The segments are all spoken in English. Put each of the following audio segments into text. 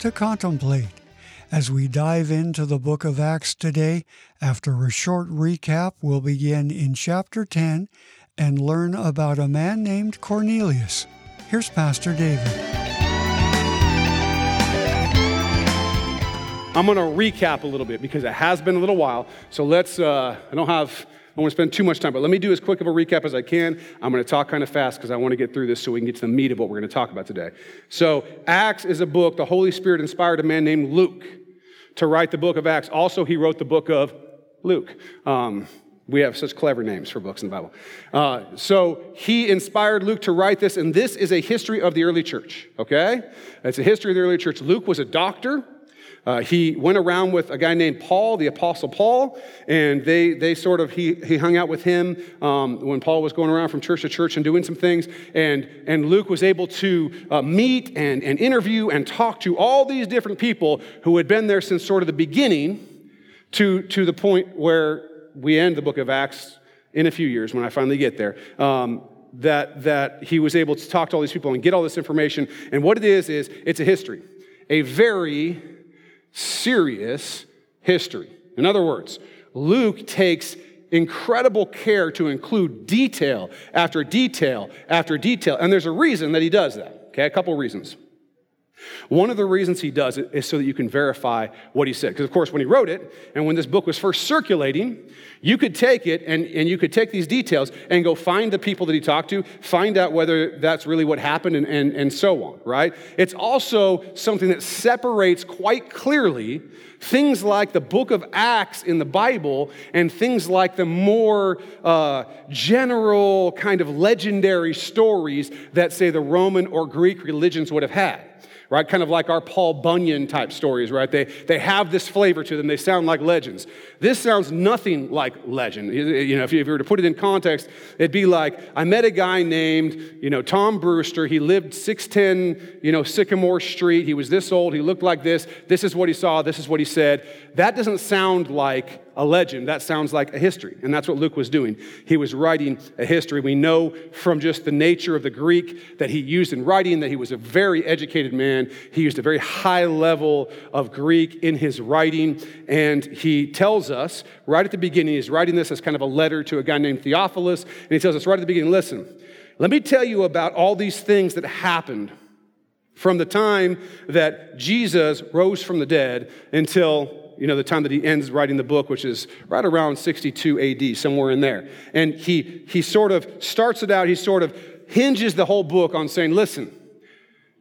to contemplate as we dive into the book of Acts today. After a short recap, we'll begin in chapter 10 and learn about a man named Cornelius. Here's Pastor David. I'm going to recap a little bit because it has been a little while. So let's, uh, I don't have, I want to spend too much time, but let me do as quick of a recap as I can. I'm going to talk kind of fast because I want to get through this so we can get to the meat of what we're going to talk about today. So, Acts is a book the Holy Spirit inspired a man named Luke to write the book of Acts. Also, he wrote the book of Luke. Um, we have such clever names for books in the Bible. Uh, so he inspired Luke to write this, and this is a history of the early church, okay? It's a history of the early church. Luke was a doctor. Uh, he went around with a guy named Paul, the Apostle Paul, and they, they sort of, he, he hung out with him um, when Paul was going around from church to church and doing some things. And, and Luke was able to uh, meet and, and interview and talk to all these different people who had been there since sort of the beginning to, to the point where we end the book of Acts in a few years when I finally get there. Um, that, that he was able to talk to all these people and get all this information. And what it is, is it's a history, a very serious history. In other words, Luke takes incredible care to include detail after detail after detail. And there's a reason that he does that. Okay, a couple reasons. One of the reasons he does it is so that you can verify what he said. Because, of course, when he wrote it and when this book was first circulating, you could take it and, and you could take these details and go find the people that he talked to, find out whether that's really what happened, and, and, and so on, right? It's also something that separates quite clearly things like the book of Acts in the Bible and things like the more uh, general, kind of legendary stories that, say, the Roman or Greek religions would have had right? Kind of like our Paul Bunyan type stories, right? They, they have this flavor to them. They sound like legends. This sounds nothing like legend. You know, if you, if you were to put it in context, it'd be like, I met a guy named, you know, Tom Brewster. He lived 610, you know, Sycamore Street. He was this old. He looked like this. This is what he saw. This is what he said. That doesn't sound like a legend. That sounds like a history. And that's what Luke was doing. He was writing a history. We know from just the nature of the Greek that he used in writing that he was a very educated man. He used a very high level of Greek in his writing. And he tells us right at the beginning, he's writing this as kind of a letter to a guy named Theophilus. And he tells us right at the beginning listen, let me tell you about all these things that happened from the time that Jesus rose from the dead until you know, the time that he ends writing the book, which is right around 62 AD, somewhere in there. And he, he sort of starts it out, he sort of hinges the whole book on saying, listen,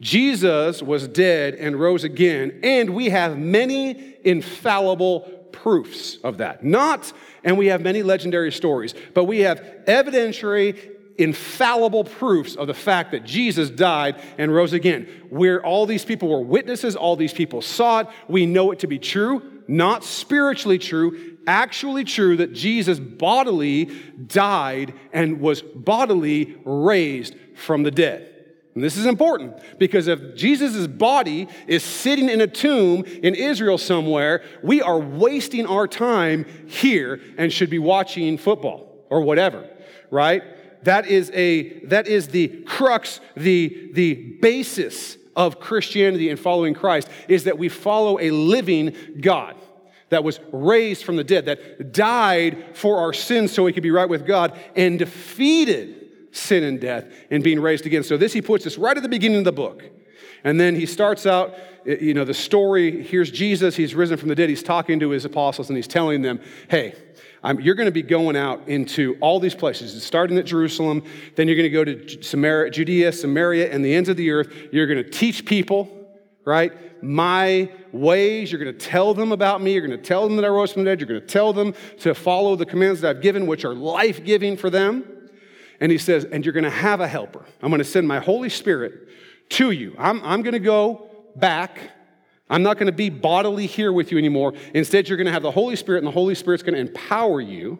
Jesus was dead and rose again, and we have many infallible proofs of that. Not, and we have many legendary stories, but we have evidentiary infallible proofs of the fact that Jesus died and rose again. Where all these people were witnesses, all these people saw it, we know it to be true not spiritually true, actually true that Jesus bodily died and was bodily raised from the dead. And this is important because if Jesus' body is sitting in a tomb in Israel somewhere, we are wasting our time here and should be watching football or whatever, right? That is, a, that is the crux, the, the basis of Christianity and following Christ is that we follow a living God that was raised from the dead, that died for our sins so we could be right with God, and defeated sin and death and being raised again. So, this he puts this right at the beginning of the book. And then he starts out, you know, the story. Here's Jesus, he's risen from the dead. He's talking to his apostles and he's telling them, hey, You're going to be going out into all these places, starting at Jerusalem, then you're going to go to Samaria, Judea, Samaria, and the ends of the earth. You're going to teach people, right? My ways. You're going to tell them about me. You're going to tell them that I rose from the dead. You're going to tell them to follow the commands that I've given, which are life giving for them. And he says, and you're going to have a helper. I'm going to send my Holy Spirit to you. I'm, I'm going to go back. I'm not going to be bodily here with you anymore. Instead, you're going to have the Holy Spirit, and the Holy Spirit's going to empower you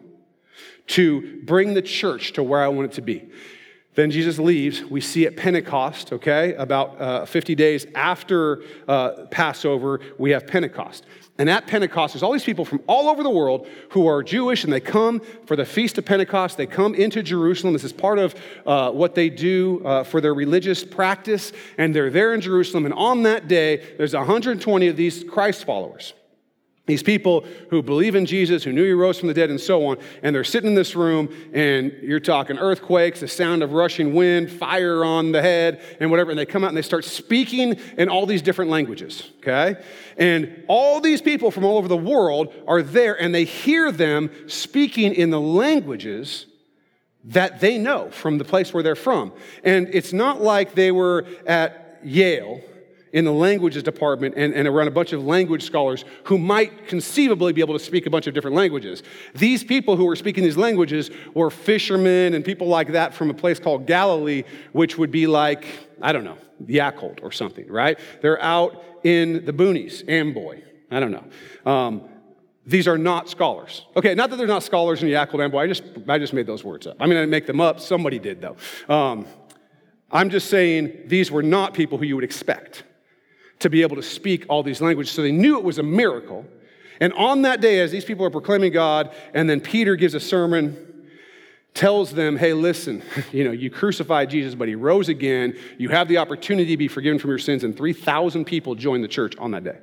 to bring the church to where I want it to be. Then Jesus leaves. We see at Pentecost, okay, about uh, 50 days after uh, Passover, we have Pentecost. And at Pentecost, there's all these people from all over the world who are Jewish and they come for the Feast of Pentecost. They come into Jerusalem. This is part of uh, what they do uh, for their religious practice. And they're there in Jerusalem. And on that day, there's 120 of these Christ followers. These people who believe in Jesus, who knew he rose from the dead, and so on, and they're sitting in this room, and you're talking earthquakes, the sound of rushing wind, fire on the head, and whatever, and they come out and they start speaking in all these different languages, okay? And all these people from all over the world are there, and they hear them speaking in the languages that they know from the place where they're from. And it's not like they were at Yale in the languages department and, and around a bunch of language scholars who might conceivably be able to speak a bunch of different languages. These people who were speaking these languages were fishermen and people like that from a place called Galilee, which would be like, I don't know, Yacolt or something, right? They're out in the boonies, Amboy. I don't know. Um, these are not scholars. Okay, not that they're not scholars in Yacolt, Amboy. I just, I just made those words up. I mean, I didn't make them up. Somebody did, though. Um, I'm just saying these were not people who you would expect to be able to speak all these languages. So they knew it was a miracle. And on that day, as these people are proclaiming God, and then Peter gives a sermon, tells them, hey, listen, you know, you crucified Jesus, but he rose again. You have the opportunity to be forgiven from your sins. And 3,000 people joined the church on that day.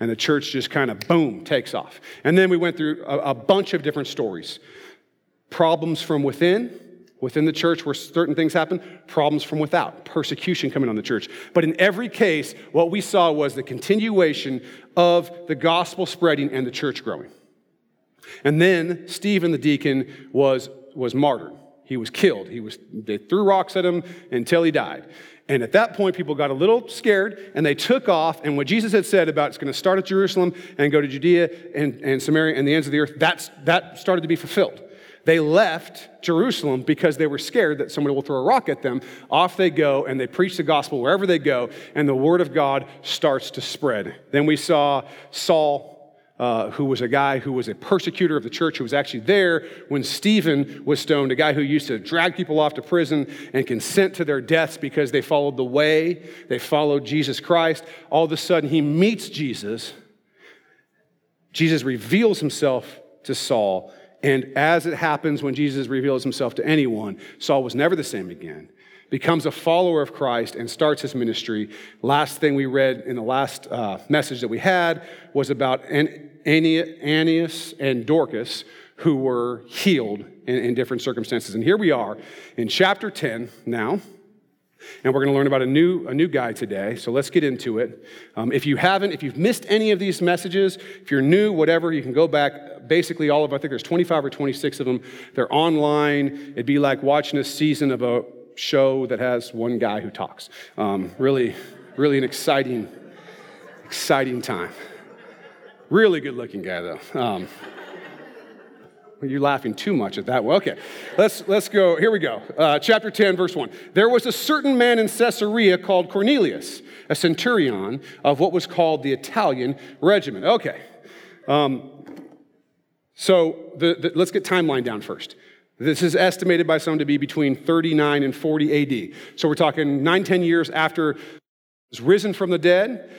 And the church just kind of, boom, takes off. And then we went through a, a bunch of different stories problems from within, within the church where certain things happen, problems from without, persecution coming on the church. But in every case, what we saw was the continuation of the gospel spreading and the church growing. And then Stephen the deacon was, was martyred. He was killed. He was, they threw rocks at him until he died. And at that point, people got a little scared and they took off. And what Jesus had said about it's going to start at Jerusalem and go to Judea and, and Samaria and the ends of the earth, that's, that started to be fulfilled. They left Jerusalem because they were scared that somebody will throw a rock at them. Off they go and they preach the gospel wherever they go, and the word of God starts to spread. Then we saw Saul. Uh, who was a guy who was a persecutor of the church, who was actually there when Stephen was stoned, a guy who used to drag people off to prison and consent to their deaths because they followed the way, they followed Jesus Christ. All of a sudden, he meets Jesus. Jesus reveals himself to Saul, and as it happens when Jesus reveals himself to anyone, Saul was never the same again. Becomes a follower of Christ and starts his ministry. Last thing we read in the last uh, message that we had was about Aeneas and Dorcas, who were healed in, in different circumstances. And here we are in chapter 10 now. And we're going to learn about a new, a new guy today. So let's get into it. Um, if you haven't, if you've missed any of these messages, if you're new, whatever, you can go back. Basically, all of I think there's 25 or 26 of them. They're online. It'd be like watching a season of a show that has one guy who talks. Um, really, really an exciting, exciting time. Really good looking guy, though. Um, you're laughing too much at that. Well, okay, let's, let's go. Here we go. Uh, chapter 10, verse 1. There was a certain man in Caesarea called Cornelius, a centurion of what was called the Italian regiment. Okay. Um, so the, the, let's get timeline down first. This is estimated by some to be between 39 and 40 AD. So we're talking nine, 10 years after he's risen from the dead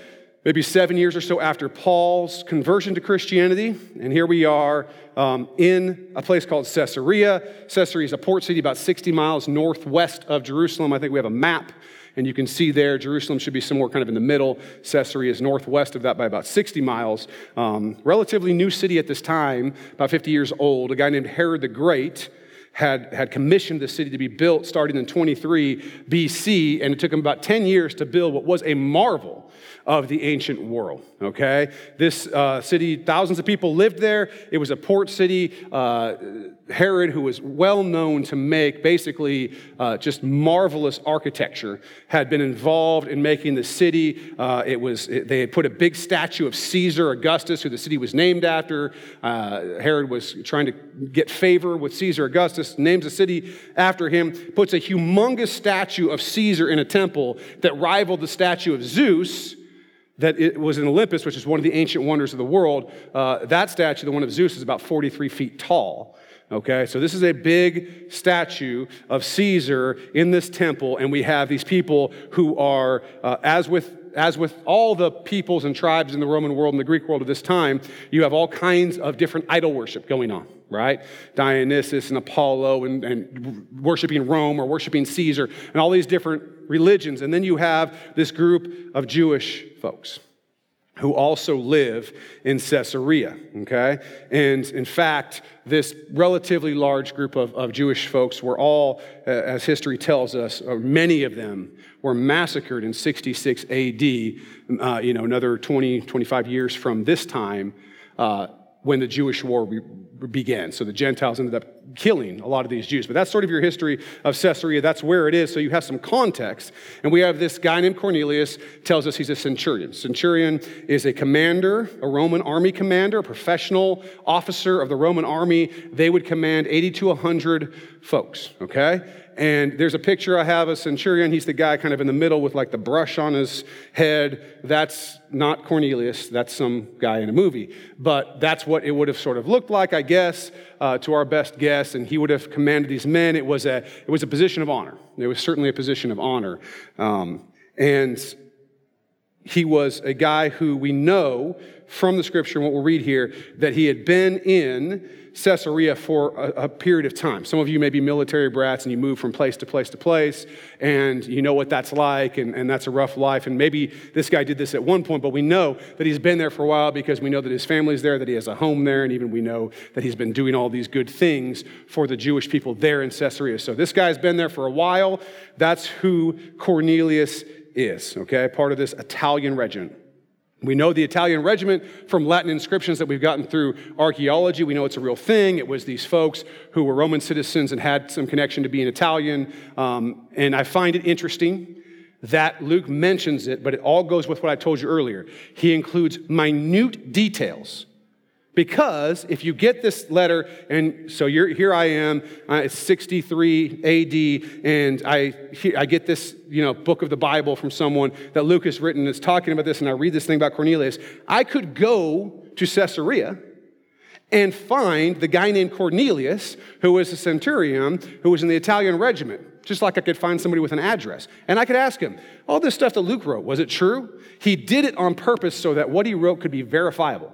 maybe seven years or so after Paul's conversion to Christianity. And here we are um, in a place called Caesarea. Caesarea is a port city about 60 miles northwest of Jerusalem. I think we have a map, and you can see there Jerusalem should be somewhere kind of in the middle. Caesarea is northwest of that by about 60 miles. Um, relatively new city at this time, about 50 years old. A guy named Herod the Great had, had commissioned the city to be built starting in 23 BC, and it took him about 10 years to build what was a marvel of the ancient world. Okay? This uh, city, thousands of people lived there. It was a port city. Uh, Herod, who was well known to make basically uh, just marvelous architecture, had been involved in making the city. Uh, it was, it, they had put a big statue of Caesar Augustus, who the city was named after. Uh, Herod was trying to get favor with Caesar Augustus, names the city after him, puts a humongous statue of Caesar in a temple that rivaled the statue of Zeus that it was in Olympus, which is one of the ancient wonders of the world. Uh, that statue, the one of Zeus, is about 43 feet tall. Okay, so this is a big statue of Caesar in this temple, and we have these people who are, uh, as with as with all the peoples and tribes in the Roman world and the Greek world of this time, you have all kinds of different idol worship going on, right? Dionysus and Apollo and, and worshiping Rome or worshiping Caesar and all these different religions. And then you have this group of Jewish folks who also live in Caesarea, okay? And in fact, this relatively large group of, of Jewish folks were all, uh, as history tells us, many of them were massacred in 66 AD, uh, you know, another 20, 25 years from this time. Uh, when the Jewish war began. So the Gentiles ended up killing a lot of these Jews. But that's sort of your history of Caesarea. That's where it is. So you have some context. And we have this guy named Cornelius tells us he's a centurion. Centurion is a commander, a Roman army commander, a professional officer of the Roman army. They would command 80 to 100 folks, okay? And there's a picture I have of Centurion. He's the guy kind of in the middle with like the brush on his head. That's not Cornelius. That's some guy in a movie. But that's what it would have sort of looked like, I guess, uh, to our best guess. And he would have commanded these men. It was a, it was a position of honor. It was certainly a position of honor. Um, and he was a guy who we know from the scripture and what we'll read here that he had been in Caesarea for a, a, period of time. Some of you may be military brats and you move from place to place to place, and you know what that's like, and, and that's a rough life. And maybe this guy did this at one point, but we know that he's been there for a while because we know that his family's there, that he has a home there, and even we know that he's been doing all these good things for the Jewish people there in Caesarea. So this guy's been there for a while. That's who Cornelius is, okay? Part of this Italian regiment. We know the Italian regiment from Latin inscriptions that we've gotten through archaeology. We know it's a real thing. It was these folks who were Roman citizens and had some connection to being Italian. Um, and I find it interesting that Luke mentions it, but it all goes with what I told you earlier. He includes minute details because if you get this letter, and so here I am, it's 63 AD, and I, I get this you know, book of the Bible from someone that Luke has written that's talking about this, and I read this thing about Cornelius. I could go to Caesarea and find the guy named Cornelius, who was a centurion, who was in the Italian regiment, just like I could find somebody with an address. And I could ask him, all this stuff that Luke wrote, was it true? He did it on purpose so that what he wrote could be verifiable.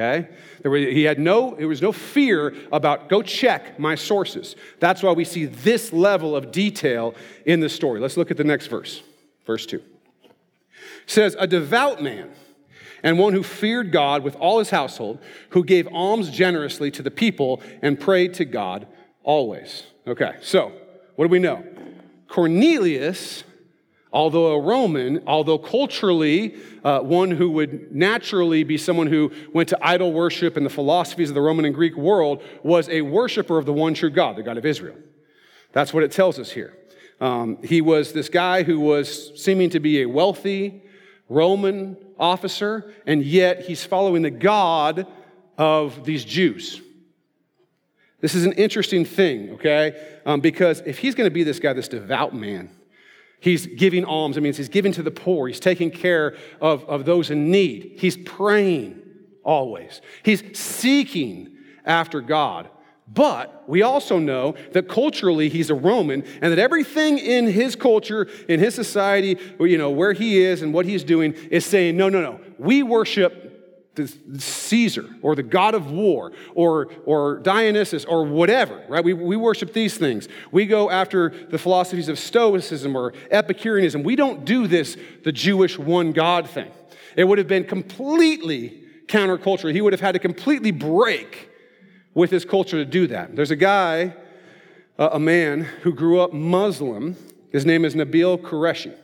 Okay? There was, he had no, there was no fear about go check my sources. That's why we see this level of detail in the story. Let's look at the next verse, verse 2. It says, A devout man and one who feared God with all his household, who gave alms generously to the people and prayed to God always. Okay, so what do we know? Cornelius Although a Roman, although culturally uh, one who would naturally be someone who went to idol worship and the philosophies of the Roman and Greek world, was a worshiper of the one true God, the God of Israel. That's what it tells us here. Um, he was this guy who was seeming to be a wealthy Roman officer, and yet he's following the God of these Jews. This is an interesting thing, okay? Um, because if he's going to be this guy, this devout man, He's giving alms. It means he's giving to the poor. He's taking care of, of those in need. He's praying always. He's seeking after God. But we also know that culturally he's a Roman and that everything in his culture, in his society, you know, where he is and what he's doing is saying, no, no, no. We worship Caesar or the god of war or, or Dionysus or whatever, right? We, we worship these things. We go after the philosophies of Stoicism or Epicureanism. We don't do this, the Jewish one God thing. It would have been completely countercultural. He would have had to completely break with his culture to do that. There's a guy, a man who grew up Muslim. His name is Nabeel Qureshi.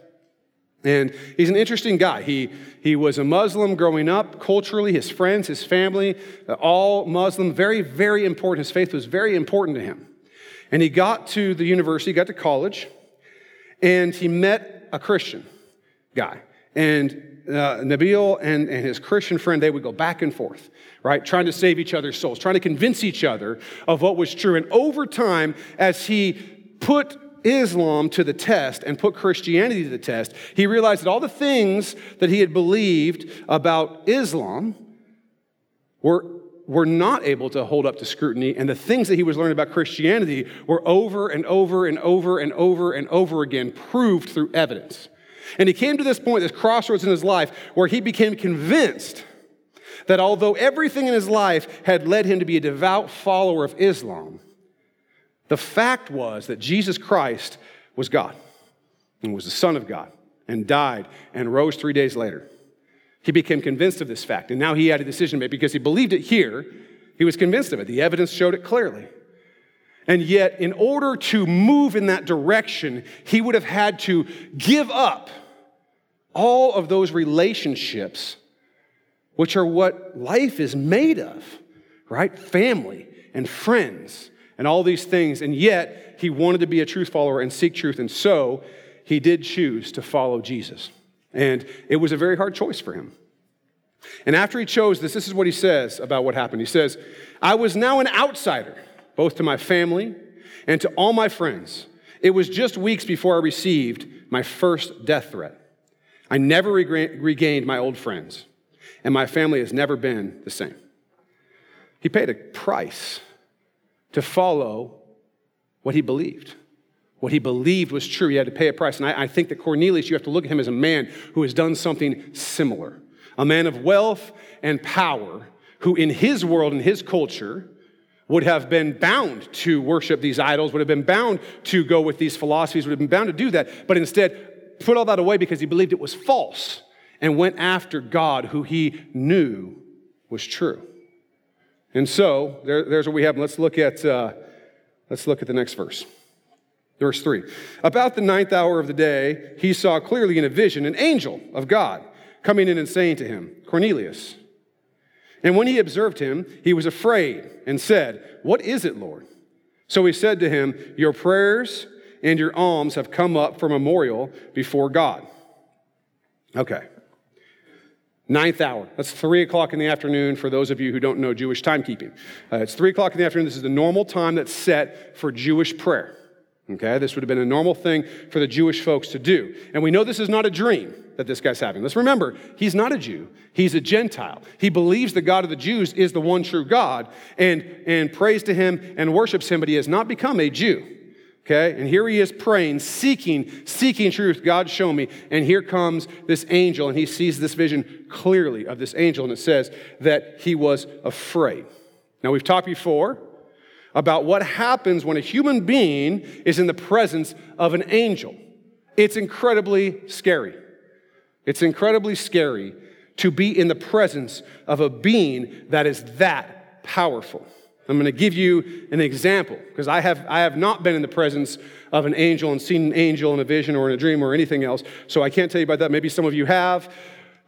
And he's an interesting guy. He, he was a Muslim growing up culturally, his friends, his family, all Muslim, very, very important. His faith was very important to him. And he got to the university, got to college, and he met a Christian guy. And uh, Nabeel and, and his Christian friend, they would go back and forth, right? Trying to save each other's souls, trying to convince each other of what was true. And over time, as he put Islam to the test and put Christianity to the test, he realized that all the things that he had believed about Islam were were not able to hold up to scrutiny, and the things that he was learning about Christianity were over and over and over and over and over again proved through evidence. And he came to this point, this crossroads in his life, where he became convinced that although everything in his life had led him to be a devout follower of Islam, the fact was that Jesus Christ was God and was the Son of God and died and rose three days later. He became convinced of this fact, and now he had a decision to make because he believed it here. He was convinced of it. The evidence showed it clearly. And yet, in order to move in that direction, he would have had to give up all of those relationships, which are what life is made of, right? Family and friends and all these things. And yet, he wanted to be a truth follower and seek truth. And so, he did choose to follow Jesus. And it was a very hard choice for him. And after he chose this, this is what he says about what happened. He says, I was now an outsider, both to my family and to all my friends. It was just weeks before I received my first death threat. I never regained my old friends, and my family has never been the same. He paid a price to follow what he believed. What he believed was true. He had to pay a price. And I, I, think that Cornelius, you have to look at him as a man who has done something similar. A man of wealth and power who, in his world, in his culture, would have been bound to worship these idols, would have been bound to go with these philosophies, would have been bound to do that, but instead put all that away because he believed it was false and went after God, who he knew was true. And so there, there's what we have. Let's look at uh, let's look at the next verse. Verse 3. About the ninth hour of the day, he saw clearly in a vision an angel of God coming in and saying to him, Cornelius. And when he observed him, he was afraid and said, What is it, Lord? So he said to him, Your prayers and your alms have come up for memorial before God. Okay. Ninth hour. That's three o'clock in the afternoon for those of you who don't know Jewish timekeeping. Uh, it's three o'clock in the afternoon. This is the normal time that's set for Jewish prayer. Okay, this would have been a normal thing for the Jewish folks to do. And we know this is not a dream that this guy's having. Let's remember, he's not a Jew, he's a Gentile. He believes the God of the Jews is the one true God and, and prays to him and worships him, but he has not become a Jew. Okay, and here he is praying, seeking, seeking truth. God, show me. And here comes this angel, and he sees this vision clearly of this angel, and it says that he was afraid. Now, we've talked before about what happens when a human being is in the presence of an angel. It's incredibly scary. It's incredibly scary to be in the presence of a being that is that powerful. I'm going to give you an example because I have, I have not been in the presence of an angel and seen an angel in a vision or in a dream or anything else, so I can't tell you about that. Maybe some of you have.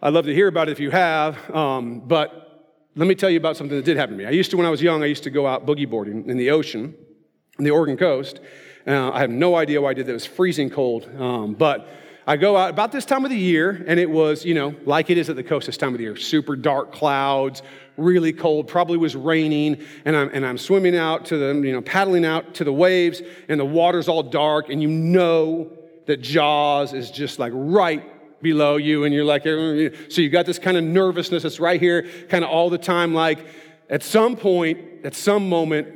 I'd love to hear about it if you have, um, but let me tell you about something that did happen to me. I used to, when I was young, I used to go out boogie boarding in the ocean, in the Oregon coast. Uh, I have no idea why I did that. It was freezing cold. Um, but I go out about this time of the year, and it was, you know, like it is at the coast this time of the year super dark clouds, really cold, probably was raining, and I'm, and I'm swimming out to the, you know, paddling out to the waves, and the water's all dark, and you know that Jaws is just like right below you, and you're like, so you got this kind of nervousness that's right here, kind of all the time. Like at some point, at some moment,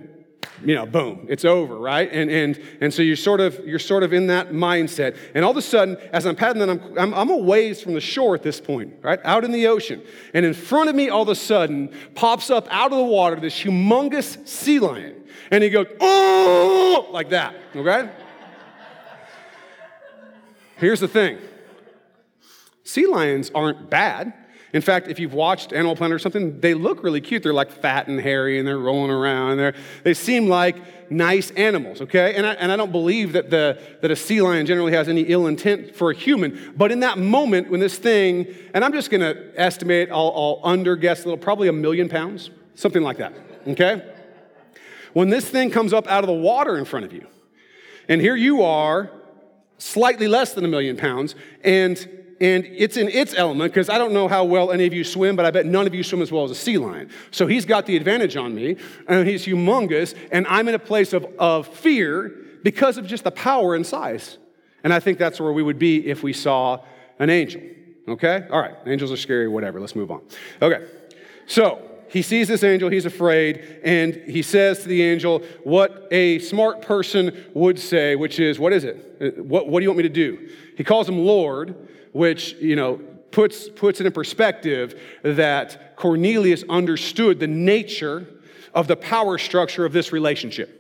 you know, boom, it's over, right? And and and so you're sort of you're sort of in that mindset. And all of a sudden, as I'm paddling, I'm, I'm I'm a ways from the shore at this point, right, out in the ocean. And in front of me, all of a sudden, pops up out of the water this humongous sea lion, and he goes, oh, like that, okay? Here's the thing. Sea lions aren't bad. In fact, if you've watched Animal Planet or something, they look really cute. They're like fat and hairy and they're rolling around. They're, they seem like nice animals, okay? And I, and I don't believe that, the, that a sea lion generally has any ill intent for a human. But in that moment, when this thing, and I'm just gonna estimate, I'll, I'll under guess a little, probably a million pounds, something like that, okay? When this thing comes up out of the water in front of you, and here you are, slightly less than a million pounds, and and it's in its element because I don't know how well any of you swim, but I bet none of you swim as well as a sea lion. So he's got the advantage on me, and he's humongous, and I'm in a place of, of fear because of just the power and size. And I think that's where we would be if we saw an angel. Okay? All right, angels are scary, whatever. Let's move on. Okay, so he sees this angel, he's afraid, and he says to the angel what a smart person would say, which is, What is it? Uh, what, what do you want me to do? He calls him Lord, which, you know, puts, puts it in perspective that Cornelius understood the nature of the power structure of this relationship.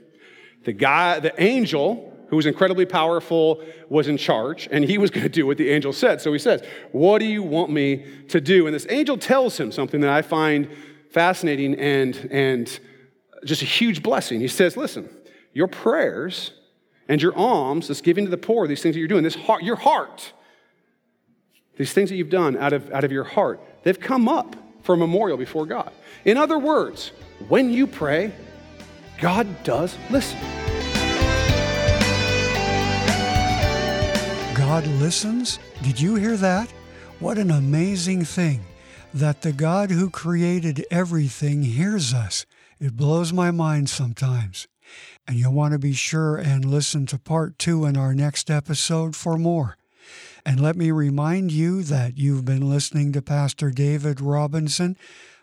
The guy, the angel, who was incredibly powerful, was in charge, and he was going to do what the angel said. So he says, What do you want me to do? And this angel tells him something that I find fascinating and, and just a huge blessing. He says, Listen, your prayers and your alms, this giving to the poor, these things that you're doing, this heart, your heart, these things that you've done out of, out of your heart, they've come up for a memorial before God. In other words, when you pray, God does listen. God listens? Did you hear that? What an amazing thing that the God who created everything hears us. It blows my mind sometimes. And you'll want to be sure and listen to part two in our next episode for more. And let me remind you that you've been listening to Pastor David Robinson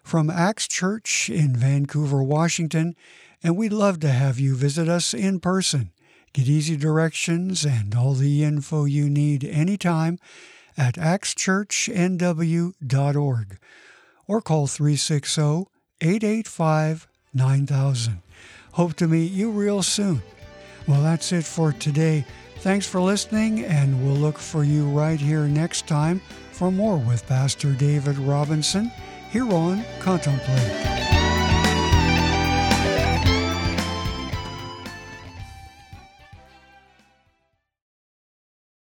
from Axe Church in Vancouver, Washington, and we'd love to have you visit us in person. Get easy directions and all the info you need anytime at axchurchnw.org or call 360 885 9000. Hope to meet you real soon. Well, that's it for today. Thanks for listening, and we'll look for you right here next time for more with Pastor David Robinson here on Contemplate.